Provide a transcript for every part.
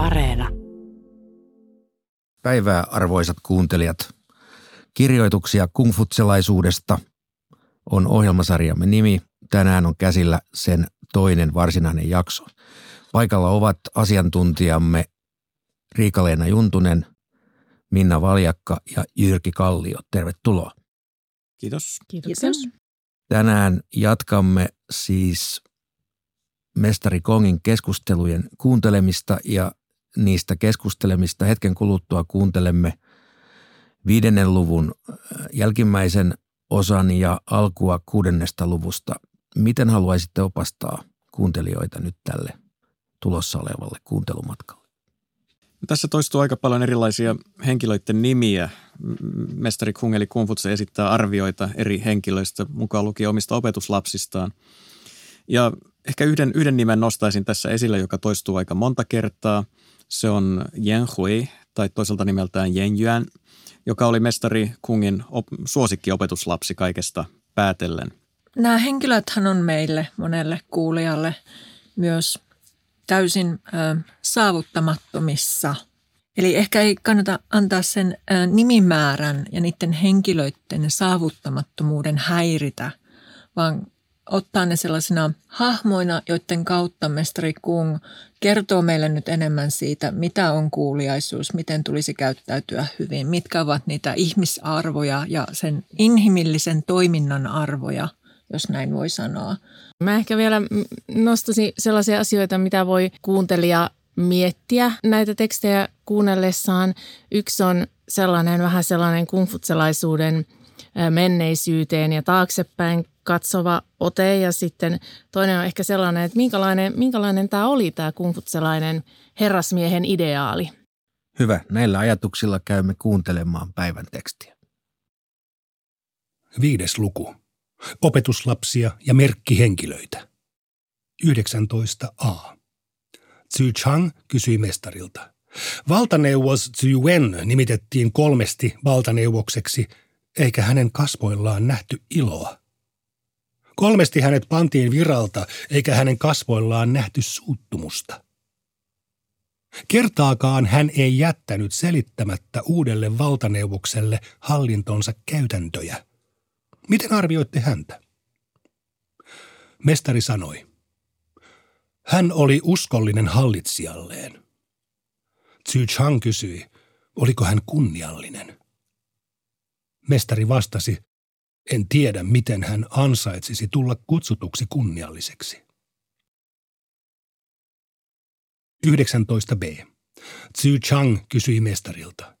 Areena. Päivää arvoisat kuuntelijat. Kirjoituksia kungfutselaisuudesta on ohjelmasarjamme nimi. Tänään on käsillä sen toinen varsinainen jakso. Paikalla ovat asiantuntijamme Riika-Leena Juntunen, Minna Valjakka ja Jyrki Kallio. Tervetuloa. Kiitos. Kiitos. Tänään jatkamme siis Mestari Kongin keskustelujen kuuntelemista ja niistä keskustelemista hetken kuluttua kuuntelemme viidennen luvun äh, jälkimmäisen osan ja alkua kuudennesta luvusta. Miten haluaisitte opastaa kuuntelijoita nyt tälle tulossa olevalle kuuntelumatkalle? Tässä toistuu aika paljon erilaisia henkilöiden nimiä. Mestari Kung eli Kungfutse esittää arvioita eri henkilöistä, mukaan lukien omista opetuslapsistaan. Ja ehkä yhden, yhden nimen nostaisin tässä esille, joka toistuu aika monta kertaa. Se on Yen Hui, tai toiselta nimeltään Yen Yuan, joka oli mestari Kungin op- suosikkiopetuslapsi kaikesta päätellen. Nämä henkilöthän on meille, monelle kuulijalle, myös täysin ö, saavuttamattomissa. Eli ehkä ei kannata antaa sen ö, nimimäärän ja niiden henkilöiden saavuttamattomuuden häiritä, vaan ottaa ne sellaisina hahmoina, joiden kautta mestari Kung kertoo meille nyt enemmän siitä, mitä on kuuliaisuus, miten tulisi käyttäytyä hyvin, mitkä ovat niitä ihmisarvoja ja sen inhimillisen toiminnan arvoja, jos näin voi sanoa. Mä ehkä vielä nostaisin sellaisia asioita, mitä voi kuuntelija miettiä näitä tekstejä kuunnellessaan. Yksi on sellainen vähän sellainen kungfutselaisuuden menneisyyteen ja taaksepäin katsova ote ja sitten toinen on ehkä sellainen, että minkälainen, minkälainen tämä oli tämä kungfutselainen herrasmiehen ideaali. Hyvä, näillä ajatuksilla käymme kuuntelemaan päivän tekstiä. Viides luku. Opetuslapsia ja merkkihenkilöitä. 19a. Zhu Chang kysyi mestarilta. Valtaneuvos Zhu Wen nimitettiin kolmesti valtaneuvokseksi, eikä hänen kasvoillaan nähty iloa. Kolmesti hänet pantiin viralta, eikä hänen kasvoillaan nähty suuttumusta. Kertaakaan hän ei jättänyt selittämättä uudelle valtaneuvokselle hallintonsa käytäntöjä. Miten arvioitte häntä? Mestari sanoi. Hän oli uskollinen hallitsijalleen. Zhu Chang kysyi, oliko hän kunniallinen. Mestari vastasi, en tiedä, miten hän ansaitsisi tulla kutsutuksi kunnialliseksi. 19b. Zhu Chang kysyi mestarilta.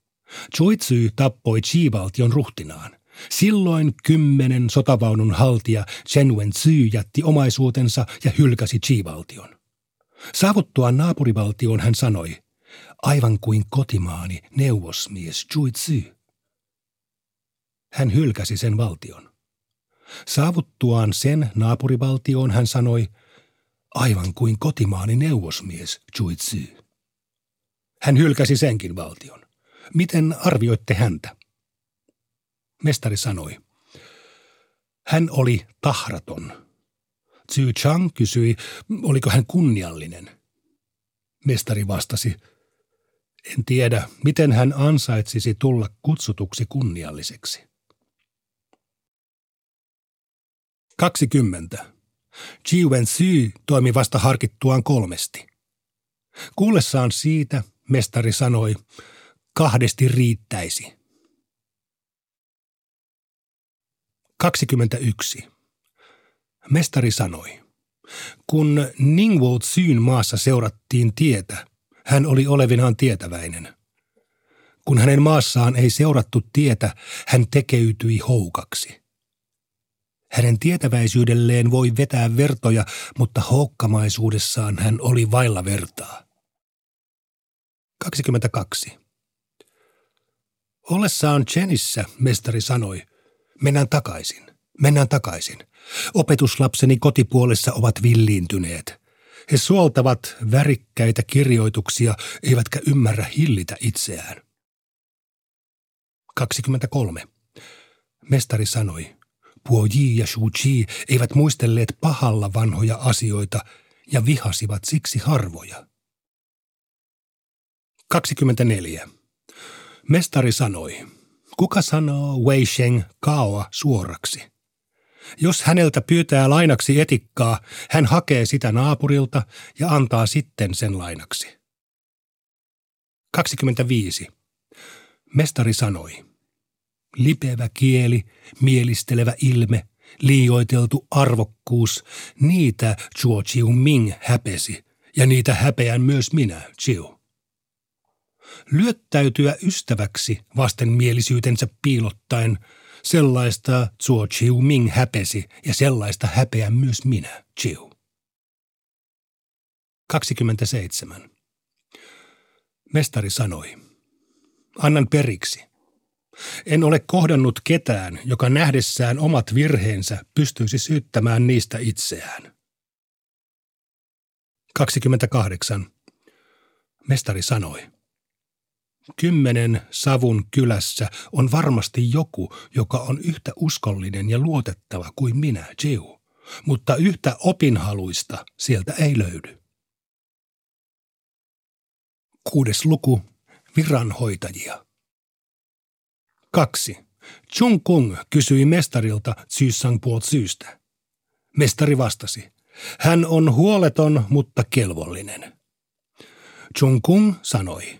Zhu tappoi Chi-valtion ruhtinaan. Silloin kymmenen sotavaunun haltija Chen Wen-Zhu jätti omaisuutensa ja hylkäsi Chi-valtion. Saavuttuaan naapurivaltioon hän sanoi, aivan kuin kotimaani neuvosmies Zhu hän hylkäsi sen valtion. Saavuttuaan sen naapurivaltioon hän sanoi, aivan kuin kotimaani neuvosmies Juitsu. Hän hylkäsi senkin valtion. Miten arvioitte häntä? Mestari sanoi, hän oli tahraton. Zhu Chang kysyi, oliko hän kunniallinen. Mestari vastasi, en tiedä, miten hän ansaitsisi tulla kutsutuksi kunnialliseksi. 20. Ji Wen-sy toimi vasta harkittuaan kolmesti. Kuullessaan siitä mestari sanoi, kahdesti riittäisi. 21. Mestari sanoi, kun Ningwo Tsyn maassa seurattiin tietä, hän oli olevinaan tietäväinen. Kun hänen maassaan ei seurattu tietä, hän tekeytyi houkaksi. Hänen tietäväisyydelleen voi vetää vertoja, mutta houkkamaisuudessaan hän oli vailla vertaa. 22. Ollessaan Chenissä mestari sanoi, mennään takaisin, mennään takaisin. Opetuslapseni kotipuolessa ovat villiintyneet. He suoltavat värikkäitä kirjoituksia, eivätkä ymmärrä hillitä itseään. 23. Mestari sanoi, Puoji ja Shuji eivät muistelleet pahalla vanhoja asioita ja vihasivat siksi harvoja. 24. Mestari sanoi, kuka sanoo Wei Sheng kaoa suoraksi? Jos häneltä pyytää lainaksi etikkaa, hän hakee sitä naapurilta ja antaa sitten sen lainaksi. 25. Mestari sanoi, lipevä kieli, mielistelevä ilme, liioiteltu arvokkuus, niitä Chuo Chiu Ming häpesi, ja niitä häpeän myös minä, Chiu. Lyöttäytyä ystäväksi vastenmielisyytensä piilottaen, sellaista Chuo Chiu Ming häpesi, ja sellaista häpeän myös minä, Chiu. 27. Mestari sanoi, annan periksi. En ole kohdannut ketään, joka nähdessään omat virheensä pystyisi syyttämään niistä itseään. 28. Mestari sanoi. Kymmenen savun kylässä on varmasti joku, joka on yhtä uskollinen ja luotettava kuin minä, Jiu, mutta yhtä opinhaluista sieltä ei löydy. Kuudes luku. Viranhoitajia. Kaksi. Chung Kung kysyi mestarilta Tsysangpuot syystä. Mestari vastasi. Hän on huoleton, mutta kelvollinen. Chung Kung sanoi.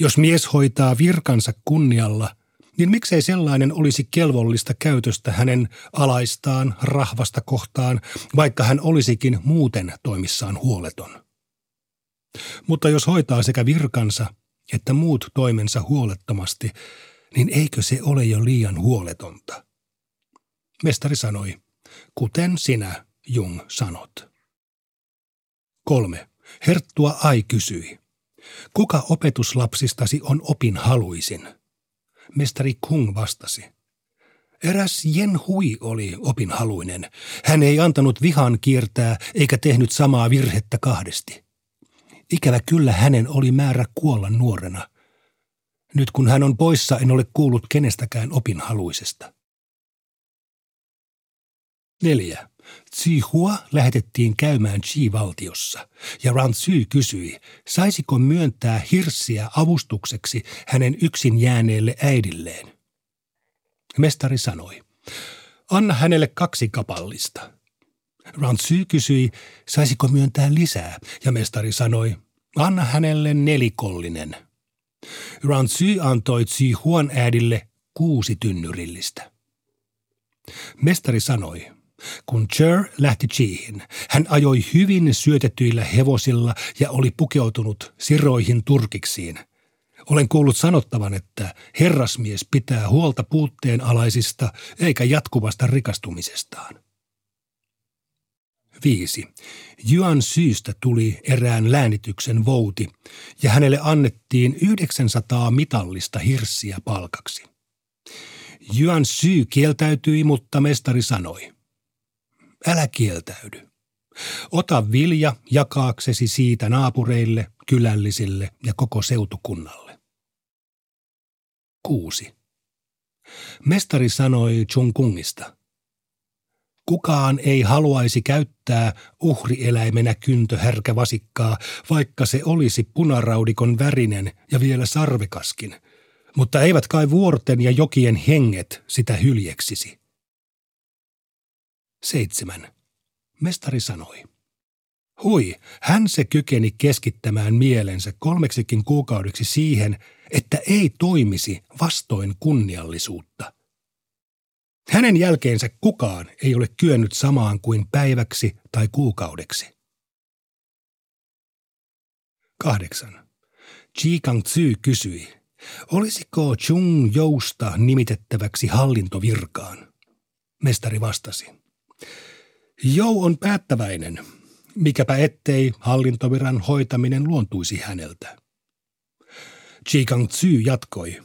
Jos mies hoitaa virkansa kunnialla, niin miksei sellainen olisi kelvollista käytöstä hänen alaistaan, rahvasta kohtaan, vaikka hän olisikin muuten toimissaan huoleton. Mutta jos hoitaa sekä virkansa että muut toimensa huolettomasti, niin eikö se ole jo liian huoletonta? Mestari sanoi, kuten sinä, Jung, sanot. Kolme. Herttua Ai kysyi. Kuka opetuslapsistasi on opinhaluisin? Mestari Kung vastasi. Eräs Jen Hui oli opinhaluinen. Hän ei antanut vihan kiertää eikä tehnyt samaa virhettä kahdesti. Ikävä kyllä hänen oli määrä kuolla nuorena. Nyt kun hän on poissa, en ole kuullut kenestäkään opinhaluisesta. 4. Hua lähetettiin käymään Chi-valtiossa, ja Ranzy kysyi, saisiko myöntää hirssiä avustukseksi hänen yksin jääneelle äidilleen. Mestari sanoi, anna hänelle kaksi kapallista. Ranzy kysyi, saisiko myöntää lisää, ja mestari sanoi, anna hänelle nelikollinen. Ranzy antoi Huan äidille kuusi tynnyrillistä. Mestari sanoi, kun Cher lähti Chiihin, hän ajoi hyvin syötetyillä hevosilla ja oli pukeutunut siroihin turkiksiin. Olen kuullut sanottavan, että herrasmies pitää huolta puutteen alaisista eikä jatkuvasta rikastumisestaan. 5. Juan syystä tuli erään läänityksen vouti ja hänelle annettiin 900 mitallista hirssiä palkaksi. Juan syy kieltäytyi, mutta mestari sanoi, älä kieltäydy. Ota vilja jakaaksesi siitä naapureille, kylällisille ja koko seutukunnalle. 6. Mestari sanoi Kungista. Kukaan ei haluaisi käyttää uhrieläimenä kyntöhärkävasikkaa, vaikka se olisi punaraudikon värinen ja vielä sarvekaskin, mutta eivät kai vuorten ja jokien henget sitä hyljeksisi. 7. Mestari sanoi. Hui, hän se kykeni keskittämään mielensä kolmeksikin kuukaudeksi siihen, että ei toimisi vastoin kunniallisuutta. Hänen jälkeensä kukaan ei ole kyennyt samaan kuin päiväksi tai kuukaudeksi. 8. Chi Kang Tzu kysyi, olisiko Chung Jousta nimitettäväksi hallintovirkaan? Mestari vastasi. Jou on päättäväinen, mikäpä ettei hallintoviran hoitaminen luontuisi häneltä. Chi Kang Tzu jatkoi,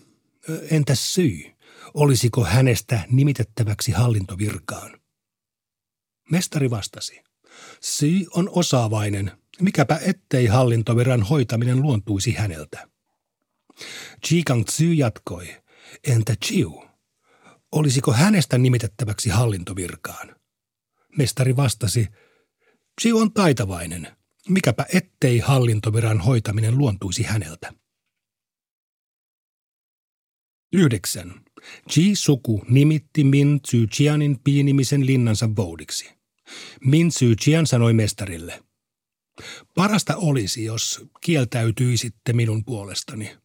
entäs syy? Olisiko hänestä nimitettäväksi hallintovirkaan. Mestari vastasi, Sy on osaavainen, mikäpä ettei hallintoviran hoitaminen luontuisi häneltä. Chi Kang Tzu jatkoi, entä Chiu? Olisiko hänestä nimitettäväksi hallintovirkaan? Mestari vastasi, Chiu on taitavainen, mikäpä ettei hallintoviran hoitaminen luontuisi häneltä. Yhdeksän. Ji-suku nimitti Min Tzu-chianin piinimisen linnansa voudiksi. Min Tzu-chian sanoi mestarille, parasta olisi, jos kieltäytyisitte minun puolestani.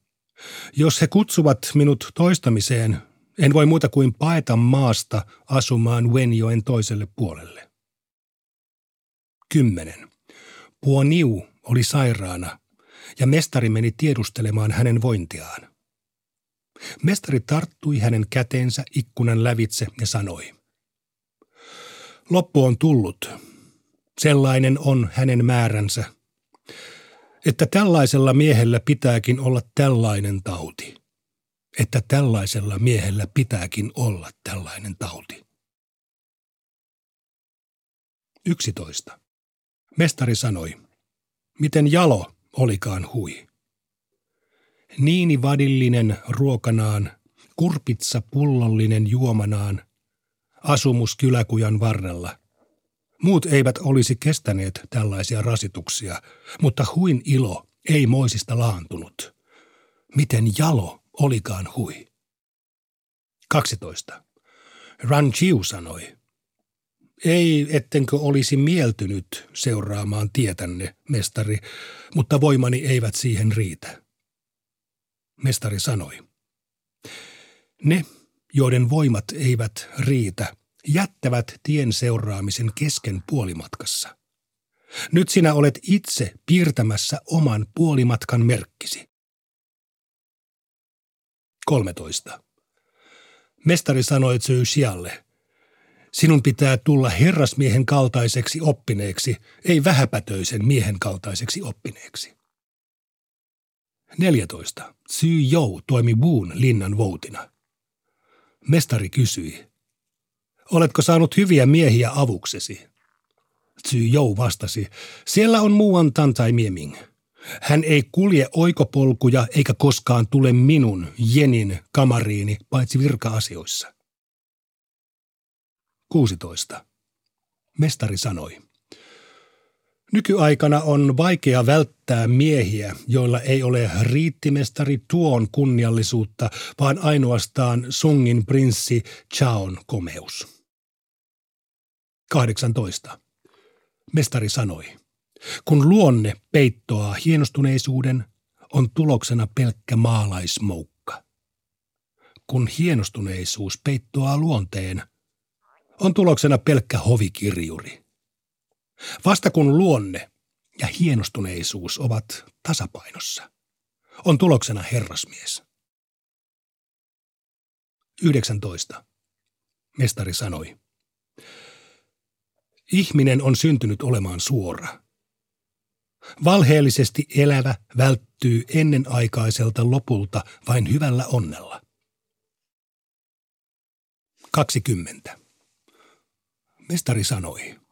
Jos he kutsuvat minut toistamiseen, en voi muuta kuin paeta maasta asumaan Wenjoen toiselle puolelle. 10. Puoniu oli sairaana ja mestari meni tiedustelemaan hänen vointiaan. Mestari tarttui hänen käteensä ikkunan lävitse ja sanoi. Loppu on tullut. Sellainen on hänen määränsä. Että tällaisella miehellä pitääkin olla tällainen tauti. Että tällaisella miehellä pitääkin olla tällainen tauti. 11. Mestari sanoi, miten jalo olikaan hui. Niini vadillinen ruokanaan, kurpitsa pullollinen juomanaan, asumus kyläkujan varrella. Muut eivät olisi kestäneet tällaisia rasituksia, mutta huin ilo ei moisista laantunut. Miten jalo olikaan hui. 12. Ran Chiu sanoi, ei, ettenkö olisi mieltynyt seuraamaan tietänne, mestari, mutta voimani eivät siihen riitä. Mestari sanoi. Ne, joiden voimat eivät riitä, jättävät tien seuraamisen kesken puolimatkassa. Nyt sinä olet itse piirtämässä oman puolimatkan merkkisi. 13. Mestari sanoi Zhu Xialle, sinun pitää tulla herrasmiehen kaltaiseksi oppineeksi, ei vähäpätöisen miehen kaltaiseksi oppineeksi. 14. Sy Jou toimi Wuun linnan voutina. Mestari kysyi, oletko saanut hyviä miehiä avuksesi? Sy Jou vastasi, siellä on muuan Tantai Mieming. Hän ei kulje oikopolkuja eikä koskaan tule minun, Jenin, kamariini, paitsi virka-asioissa. 16. Mestari sanoi. Nykyaikana on vaikea välttää miehiä, joilla ei ole riittimestari tuon kunniallisuutta, vaan ainoastaan Sungin prinssi Chaon komeus. 18. Mestari sanoi. Kun luonne peittoaa hienostuneisuuden, on tuloksena pelkkä maalaismoukka. Kun hienostuneisuus peittoaa luonteen, on tuloksena pelkkä hovikirjuri. Vasta kun luonne ja hienostuneisuus ovat tasapainossa, on tuloksena herrasmies. 19. Mestari sanoi. Ihminen on syntynyt olemaan suora. Valheellisesti elävä välttyy ennenaikaiselta lopulta vain hyvällä onnella. 20. Mestari sanoi.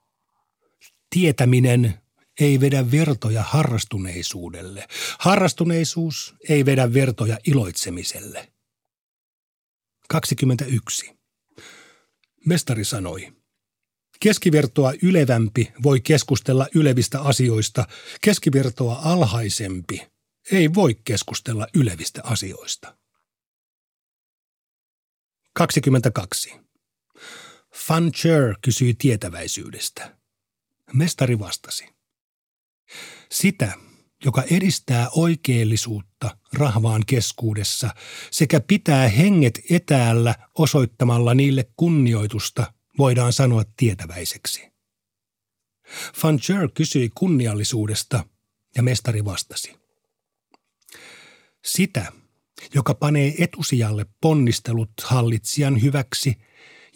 Tietäminen ei vedä vertoja harrastuneisuudelle. Harrastuneisuus ei vedä vertoja iloitsemiselle. 21. Mestari sanoi. Keskivertoa ylevämpi voi keskustella ylevistä asioista, keskivertoa alhaisempi ei voi keskustella ylevistä asioista. 22. Fancher kysyi tietäväisyydestä. Mestari vastasi. Sitä, joka edistää oikeellisuutta rahvaan keskuudessa sekä pitää henget etäällä osoittamalla niille kunnioitusta, voidaan sanoa tietäväiseksi. Fancher kysyi kunniallisuudesta ja mestari vastasi. Sitä, joka panee etusijalle ponnistelut hallitsijan hyväksi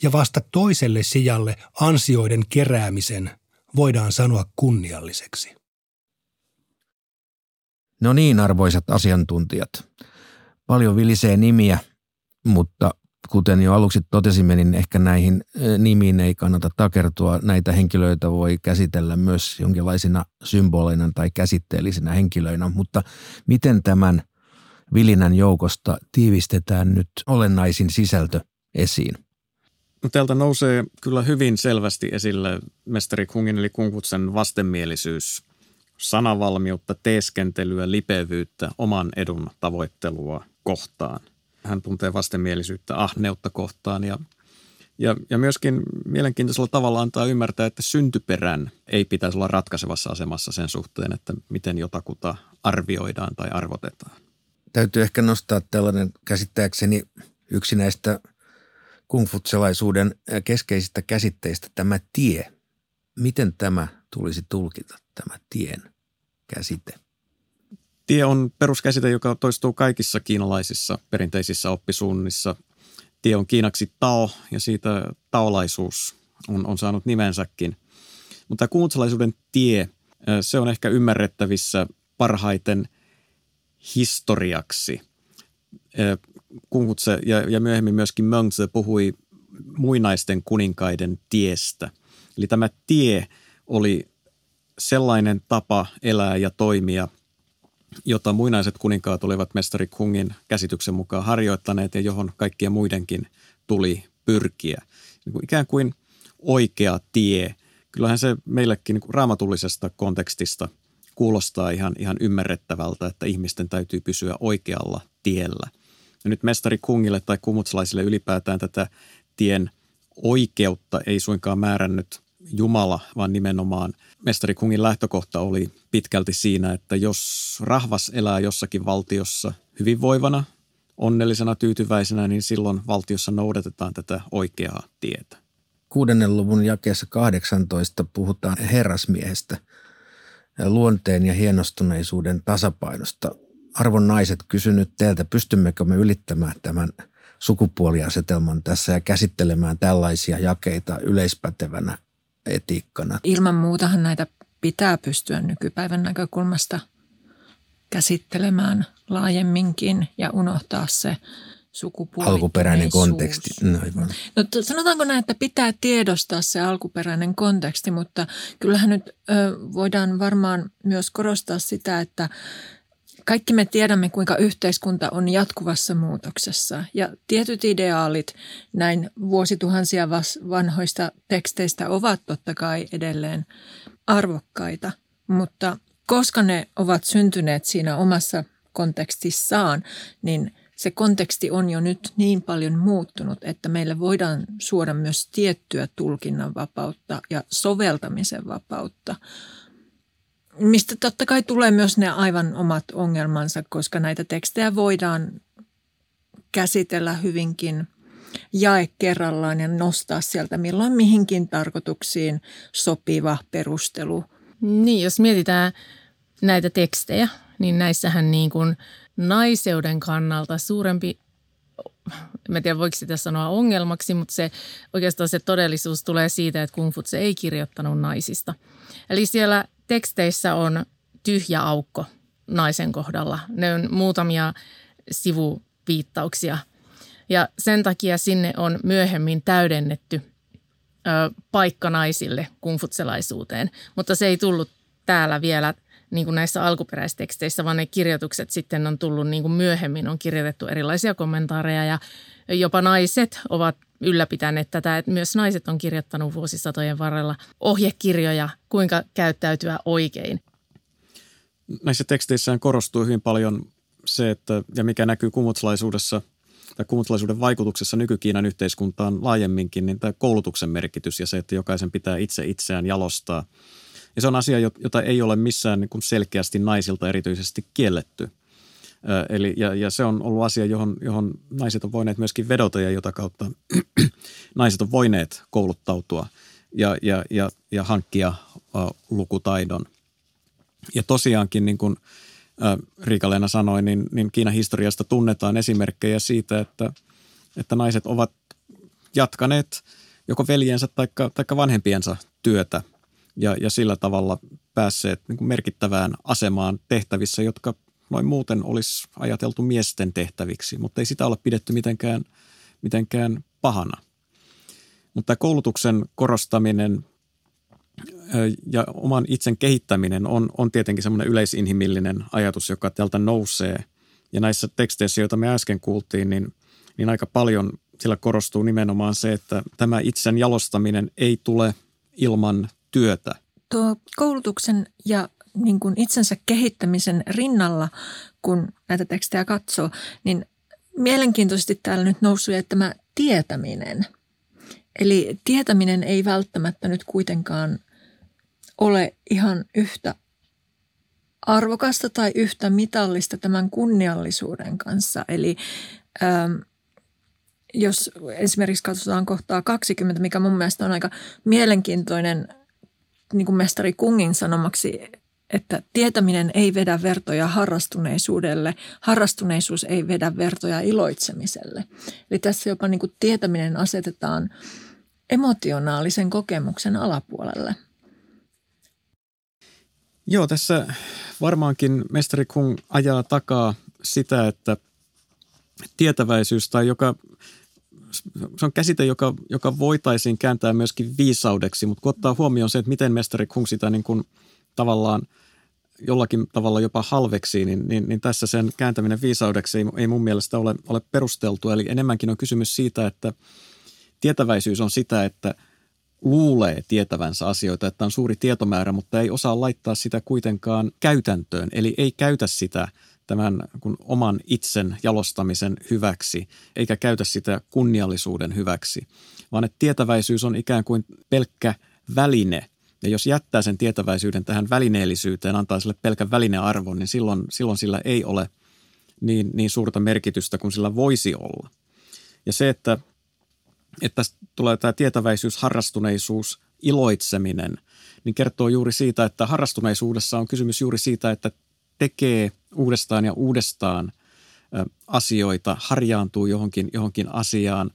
ja vasta toiselle sijalle ansioiden keräämisen – voidaan sanoa kunnialliseksi. No niin, arvoisat asiantuntijat. Paljon vilisee nimiä, mutta kuten jo aluksi totesimme, niin ehkä näihin nimiin ei kannata takertua. Näitä henkilöitä voi käsitellä myös jonkinlaisina symboleina tai käsitteellisinä henkilöinä, mutta miten tämän vilinän joukosta tiivistetään nyt olennaisin sisältö esiin? No, täältä nousee kyllä hyvin selvästi esille mestari Kungin eli Kungfutsen vastenmielisyys, sanavalmiutta, teeskentelyä, lipevyyttä, oman edun tavoittelua kohtaan. Hän tuntee vastenmielisyyttä ahneutta kohtaan ja, ja, ja myöskin mielenkiintoisella tavalla antaa ymmärtää, että syntyperän ei pitäisi olla ratkaisevassa asemassa sen suhteen, että miten jotakuta arvioidaan tai arvotetaan. Täytyy ehkä nostaa tällainen käsittääkseni yksi näistä kungfutselaisuuden keskeisistä käsitteistä, tämä tie. Miten tämä tulisi tulkita, tämä tien käsite? Tie on peruskäsite, joka toistuu kaikissa kiinalaisissa perinteisissä oppisuunnissa. Tie on kiinaksi tao ja siitä taolaisuus on, on saanut nimensäkin. Mutta kumutsalaisuuden tie, se on ehkä ymmärrettävissä parhaiten historiaksi. Kungutse ja, ja myöhemmin myöskin Mengzi puhui muinaisten kuninkaiden tiestä. Eli tämä tie oli sellainen tapa elää ja toimia, jota muinaiset kuninkaat olivat mestari Kungin käsityksen mukaan harjoittaneet ja johon kaikkien muidenkin tuli pyrkiä. Niin ikään kuin oikea tie. Kyllähän se meillekin niin raamatullisesta kontekstista kuulostaa ihan, ihan ymmärrettävältä, että ihmisten täytyy pysyä oikealla tiellä. Ja nyt mestari Kungille tai kumutsalaisille ylipäätään tätä tien oikeutta ei suinkaan määrännyt Jumala, vaan nimenomaan mestari Kungin lähtökohta oli pitkälti siinä, että jos rahvas elää jossakin valtiossa hyvinvoivana, onnellisena, tyytyväisenä, niin silloin valtiossa noudatetaan tätä oikeaa tietä. Kuudennen luvun jakeessa 18 puhutaan herrasmiehestä, luonteen ja hienostuneisuuden tasapainosta. Arvon naiset, kysynyt teiltä, pystymmekö me ylittämään tämän sukupuoliasetelman tässä ja käsittelemään tällaisia jakeita yleispätevänä etiikkana. Ilman muutahan näitä pitää pystyä nykypäivän näkökulmasta käsittelemään laajemminkin ja unohtaa se Alkuperäinen konteksti. No, no, sanotaanko näin, että pitää tiedostaa se alkuperäinen konteksti, mutta kyllähän nyt ö, voidaan varmaan myös korostaa sitä, että kaikki me tiedämme, kuinka yhteiskunta on jatkuvassa muutoksessa. Ja tietyt ideaalit näin vuosituhansia vanhoista teksteistä ovat totta kai edelleen arvokkaita, mutta koska ne ovat syntyneet siinä omassa kontekstissaan, niin se konteksti on jo nyt niin paljon muuttunut, että meille voidaan suoda myös tiettyä tulkinnan vapautta ja soveltamisen vapautta mistä totta kai tulee myös ne aivan omat ongelmansa, koska näitä tekstejä voidaan käsitellä hyvinkin jae kerrallaan ja nostaa sieltä milloin mihinkin tarkoituksiin sopiva perustelu. Niin, jos mietitään näitä tekstejä, niin näissähän niin kuin naiseuden kannalta suurempi en tiedä voiko sitä sanoa ongelmaksi, mutta se oikeastaan se todellisuus tulee siitä, että Kung se ei kirjoittanut naisista. Eli siellä teksteissä on tyhjä aukko naisen kohdalla. Ne on muutamia sivuviittauksia. Ja sen takia sinne on myöhemmin täydennetty ö, paikka naisille kungfutselaisuuteen. Mutta se ei tullut täällä vielä niin kuin näissä alkuperäisteksteissä, vaan ne kirjoitukset sitten on tullut niin kuin myöhemmin, on kirjoitettu erilaisia kommentaareja ja jopa naiset ovat ylläpitäneet tätä, että myös naiset on kirjoittanut vuosisatojen varrella ohjekirjoja, kuinka käyttäytyä oikein. Näissä teksteissä korostuu hyvin paljon se, että, ja mikä näkyy kumutsalaisuudessa tai kumutsalaisuuden vaikutuksessa nykykiinan yhteiskuntaan laajemminkin, niin tämä koulutuksen merkitys ja se, että jokaisen pitää itse itseään jalostaa. Ja se on asia, jota ei ole missään niin selkeästi naisilta erityisesti kielletty – Eli, ja, ja se on ollut asia, johon, johon naiset on voineet myöskin vedota ja jota kautta naiset on voineet kouluttautua ja, ja, ja, ja hankkia uh, lukutaidon. Ja tosiaankin, niin kuin Riika-Leena sanoi, niin, niin Kiinan historiasta tunnetaan esimerkkejä siitä, että, että naiset ovat jatkaneet joko veljensä tai vanhempiensa työtä ja, ja sillä tavalla päässeet niin kuin merkittävään asemaan tehtävissä, jotka noin muuten olisi ajateltu miesten tehtäviksi, mutta ei sitä ole pidetty mitenkään, mitenkään pahana. Mutta koulutuksen korostaminen ja oman itsen kehittäminen on, on tietenkin semmoinen yleisinhimillinen ajatus, joka tältä nousee. Ja näissä teksteissä, joita me äsken kuultiin, niin, niin aika paljon sillä korostuu nimenomaan se, että tämä itsen jalostaminen ei tule ilman työtä. Tuo koulutuksen ja niin kuin itsensä kehittämisen rinnalla, kun näitä tekstejä katsoo, niin mielenkiintoisesti täällä nyt noussut että tämä tietäminen. Eli tietäminen ei välttämättä nyt kuitenkaan ole ihan yhtä arvokasta tai yhtä mitallista tämän kunniallisuuden kanssa. Eli ähm, jos esimerkiksi katsotaan kohtaa 20, mikä mun mielestä on aika mielenkiintoinen niin kuin mestari Kungin sanomaksi, että tietäminen ei vedä vertoja harrastuneisuudelle, harrastuneisuus ei vedä vertoja iloitsemiselle. Eli tässä jopa niin kuin tietäminen asetetaan emotionaalisen kokemuksen alapuolelle. Joo, tässä varmaankin mestari Kung ajaa takaa sitä, että tietäväisyys tai joka, se on käsite, joka, joka voitaisiin kääntää myöskin viisaudeksi, mutta kun ottaa huomioon se, että miten mestari Kung sitä niin kuin tavallaan jollakin tavalla jopa halveksi, niin, niin, niin tässä sen kääntäminen viisaudeksi ei, ei mun mielestä ole, ole perusteltu. Eli enemmänkin on kysymys siitä, että tietäväisyys on sitä, että – luulee tietävänsä asioita, että on suuri tietomäärä, mutta ei osaa laittaa sitä kuitenkaan käytäntöön. Eli ei käytä sitä tämän kun oman itsen jalostamisen hyväksi, eikä käytä sitä kunniallisuuden hyväksi, vaan että tietäväisyys on ikään kuin pelkkä väline. Ja jos jättää sen tietäväisyyden tähän välineellisyyteen, antaa sille pelkän välinearvon, niin silloin, silloin sillä ei ole niin, niin suurta merkitystä kuin sillä voisi olla. Ja se, että että tulee tämä tietäväisyys, harrastuneisuus, iloitseminen, niin kertoo juuri siitä, että harrastuneisuudessa on kysymys juuri siitä, että tekee uudestaan ja uudestaan asioita, harjaantuu johonkin, johonkin asiaan,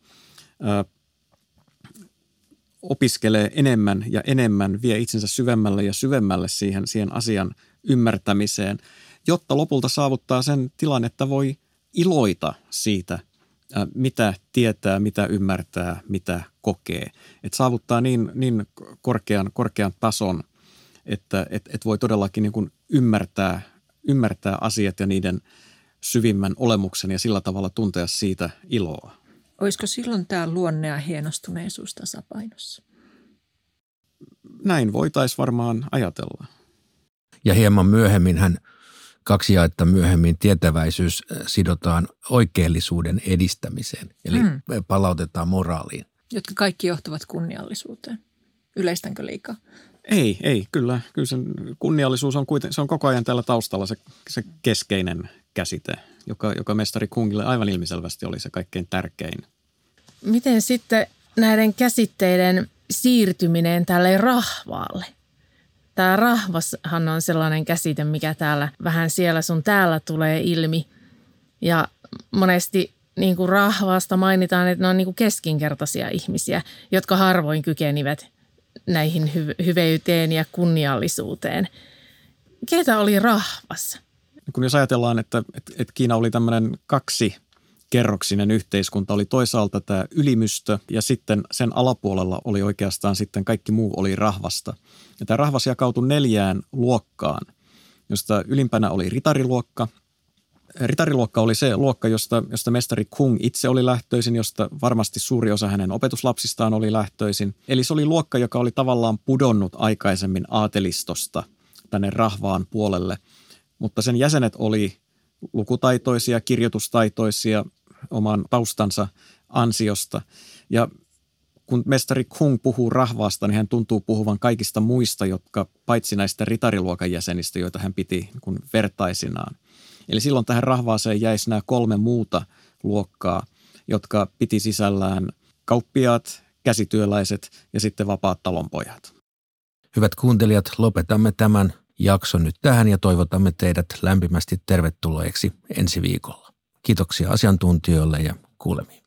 opiskelee enemmän ja enemmän, vie itsensä syvemmälle ja syvemmälle siihen, siihen asian ymmärtämiseen, jotta lopulta saavuttaa sen tilan, että voi iloita siitä – mitä tietää, mitä ymmärtää, mitä kokee. Että saavuttaa niin, niin korkean, korkean tason, että et, et voi todellakin niin kuin ymmärtää, ymmärtää asiat ja niiden syvimmän olemuksen ja sillä tavalla tuntea siitä iloa. Olisiko silloin tämä luonne ja hienostuneisuus tasapainossa? Näin voitaisiin varmaan ajatella. Ja hieman myöhemmin hän – kaksi jaetta myöhemmin tietäväisyys äh, sidotaan oikeellisuuden edistämiseen, eli hmm. palautetaan moraaliin. Jotka kaikki johtavat kunniallisuuteen. Yleistänkö liikaa? Ei, ei, kyllä. Kyllä sen kunniallisuus on, kuiten, se on koko ajan täällä taustalla se, se keskeinen käsite, joka, joka mestari Kungille aivan ilmiselvästi oli se kaikkein tärkein. Miten sitten näiden käsitteiden siirtyminen tälle rahvaalle – Tämä rahvashan on sellainen käsite, mikä täällä vähän siellä sun täällä tulee ilmi. Ja monesti niin kuin rahvasta mainitaan, että ne on niin kuin keskinkertaisia ihmisiä, jotka harvoin kykenivät näihin hy- hyveyteen ja kunniallisuuteen. Keitä oli rahvas? Kun jos ajatellaan, että, että, että Kiina oli tämmöinen kaksi kerroksinen yhteiskunta oli toisaalta tämä ylimystö ja sitten sen alapuolella oli oikeastaan sitten kaikki muu oli rahvasta. Ja tämä rahvas jakautui neljään luokkaan, josta ylimpänä oli ritariluokka. Ritariluokka oli se luokka, josta, josta mestari Kung itse oli lähtöisin, josta varmasti suuri osa hänen opetuslapsistaan oli lähtöisin. Eli se oli luokka, joka oli tavallaan pudonnut aikaisemmin aatelistosta tänne rahvaan puolelle. Mutta sen jäsenet oli lukutaitoisia, kirjoitustaitoisia, oman taustansa ansiosta. Ja kun mestari Kung puhuu rahvaasta, niin hän tuntuu puhuvan kaikista muista, jotka paitsi näistä ritariluokan jäsenistä, joita hän piti kun vertaisinaan. Eli silloin tähän rahvaaseen jäisi nämä kolme muuta luokkaa, jotka piti sisällään kauppiaat, käsityöläiset ja sitten vapaat talonpojat. Hyvät kuuntelijat, lopetamme tämän jakson nyt tähän ja toivotamme teidät lämpimästi tervetulleeksi ensi viikolla. Kiitoksia asiantuntijoille ja kuulemiin.